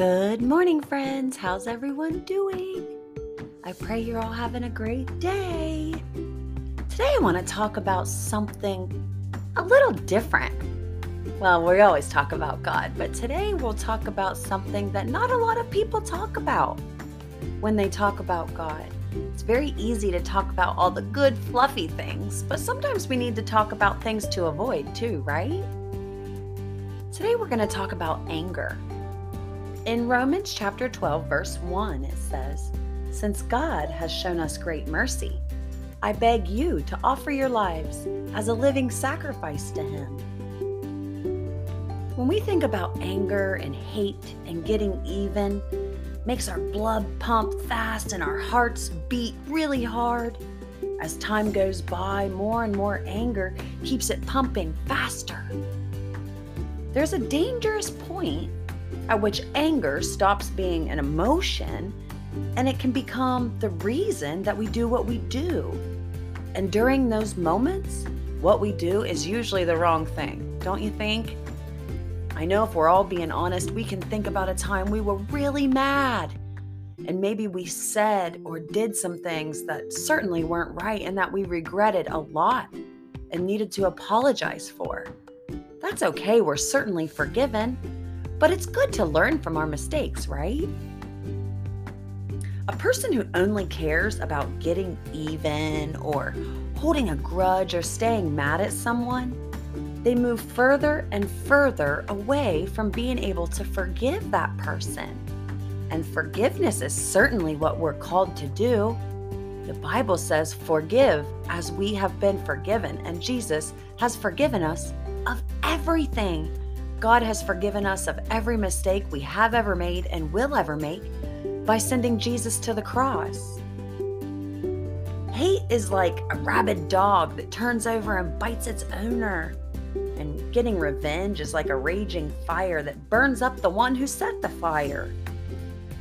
Good morning, friends. How's everyone doing? I pray you're all having a great day. Today, I want to talk about something a little different. Well, we always talk about God, but today we'll talk about something that not a lot of people talk about when they talk about God. It's very easy to talk about all the good, fluffy things, but sometimes we need to talk about things to avoid too, right? Today, we're going to talk about anger. In Romans chapter 12, verse 1, it says, Since God has shown us great mercy, I beg you to offer your lives as a living sacrifice to Him. When we think about anger and hate and getting even, makes our blood pump fast and our hearts beat really hard. As time goes by, more and more anger keeps it pumping faster. There's a dangerous point at which anger stops being an emotion and it can become the reason that we do what we do. And during those moments, what we do is usually the wrong thing, don't you think? I know if we're all being honest, we can think about a time we were really mad. And maybe we said or did some things that certainly weren't right and that we regretted a lot and needed to apologize for. That's okay, we're certainly forgiven, but it's good to learn from our mistakes, right? A person who only cares about getting even or holding a grudge or staying mad at someone they move further and further away from being able to forgive that person. And forgiveness is certainly what we're called to do. The Bible says, Forgive as we have been forgiven. And Jesus has forgiven us of everything. God has forgiven us of every mistake we have ever made and will ever make by sending Jesus to the cross. Hate is like a rabid dog that turns over and bites its owner. And getting revenge is like a raging fire that burns up the one who set the fire.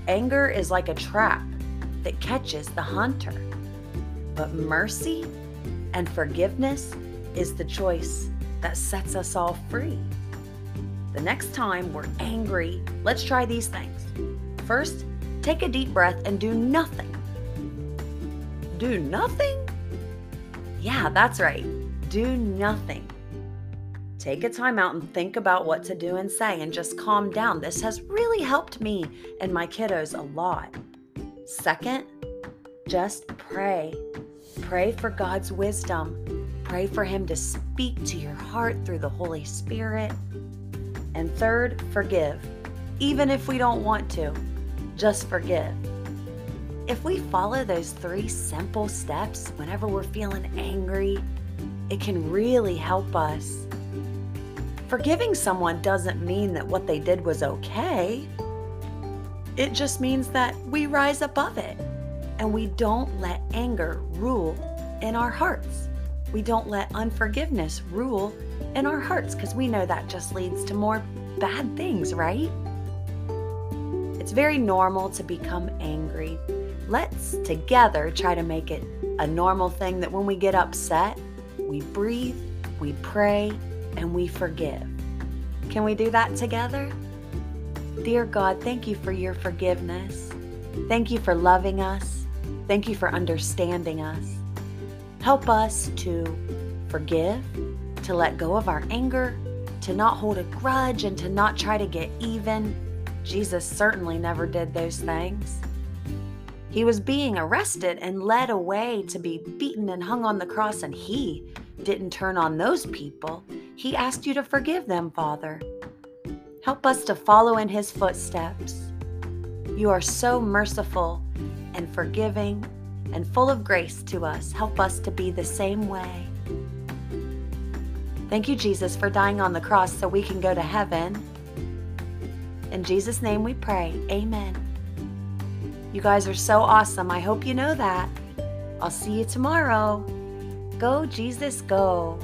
Anger is like a trap that catches the hunter. But mercy and forgiveness is the choice that sets us all free. The next time we're angry, let's try these things. First, take a deep breath and do nothing. Do nothing? Yeah, that's right. Do nothing. Take a time out and think about what to do and say and just calm down. This has really helped me and my kiddos a lot. Second, just pray. Pray for God's wisdom. Pray for Him to speak to your heart through the Holy Spirit. And third, forgive. Even if we don't want to, just forgive. If we follow those three simple steps whenever we're feeling angry, it can really help us Forgiving someone doesn't mean that what they did was okay. It just means that we rise above it and we don't let anger rule in our hearts. We don't let unforgiveness rule in our hearts because we know that just leads to more bad things, right? It's very normal to become angry. Let's together try to make it a normal thing that when we get upset, we breathe, we pray, and we forgive. Can we do that together? Dear God, thank you for your forgiveness. Thank you for loving us. Thank you for understanding us. Help us to forgive, to let go of our anger, to not hold a grudge, and to not try to get even. Jesus certainly never did those things. He was being arrested and led away to be beaten and hung on the cross, and he didn't turn on those people. He asked you to forgive them, Father. Help us to follow in his footsteps. You are so merciful and forgiving and full of grace to us. Help us to be the same way. Thank you, Jesus, for dying on the cross so we can go to heaven. In Jesus' name we pray. Amen. You guys are so awesome. I hope you know that. I'll see you tomorrow. Go, Jesus, go.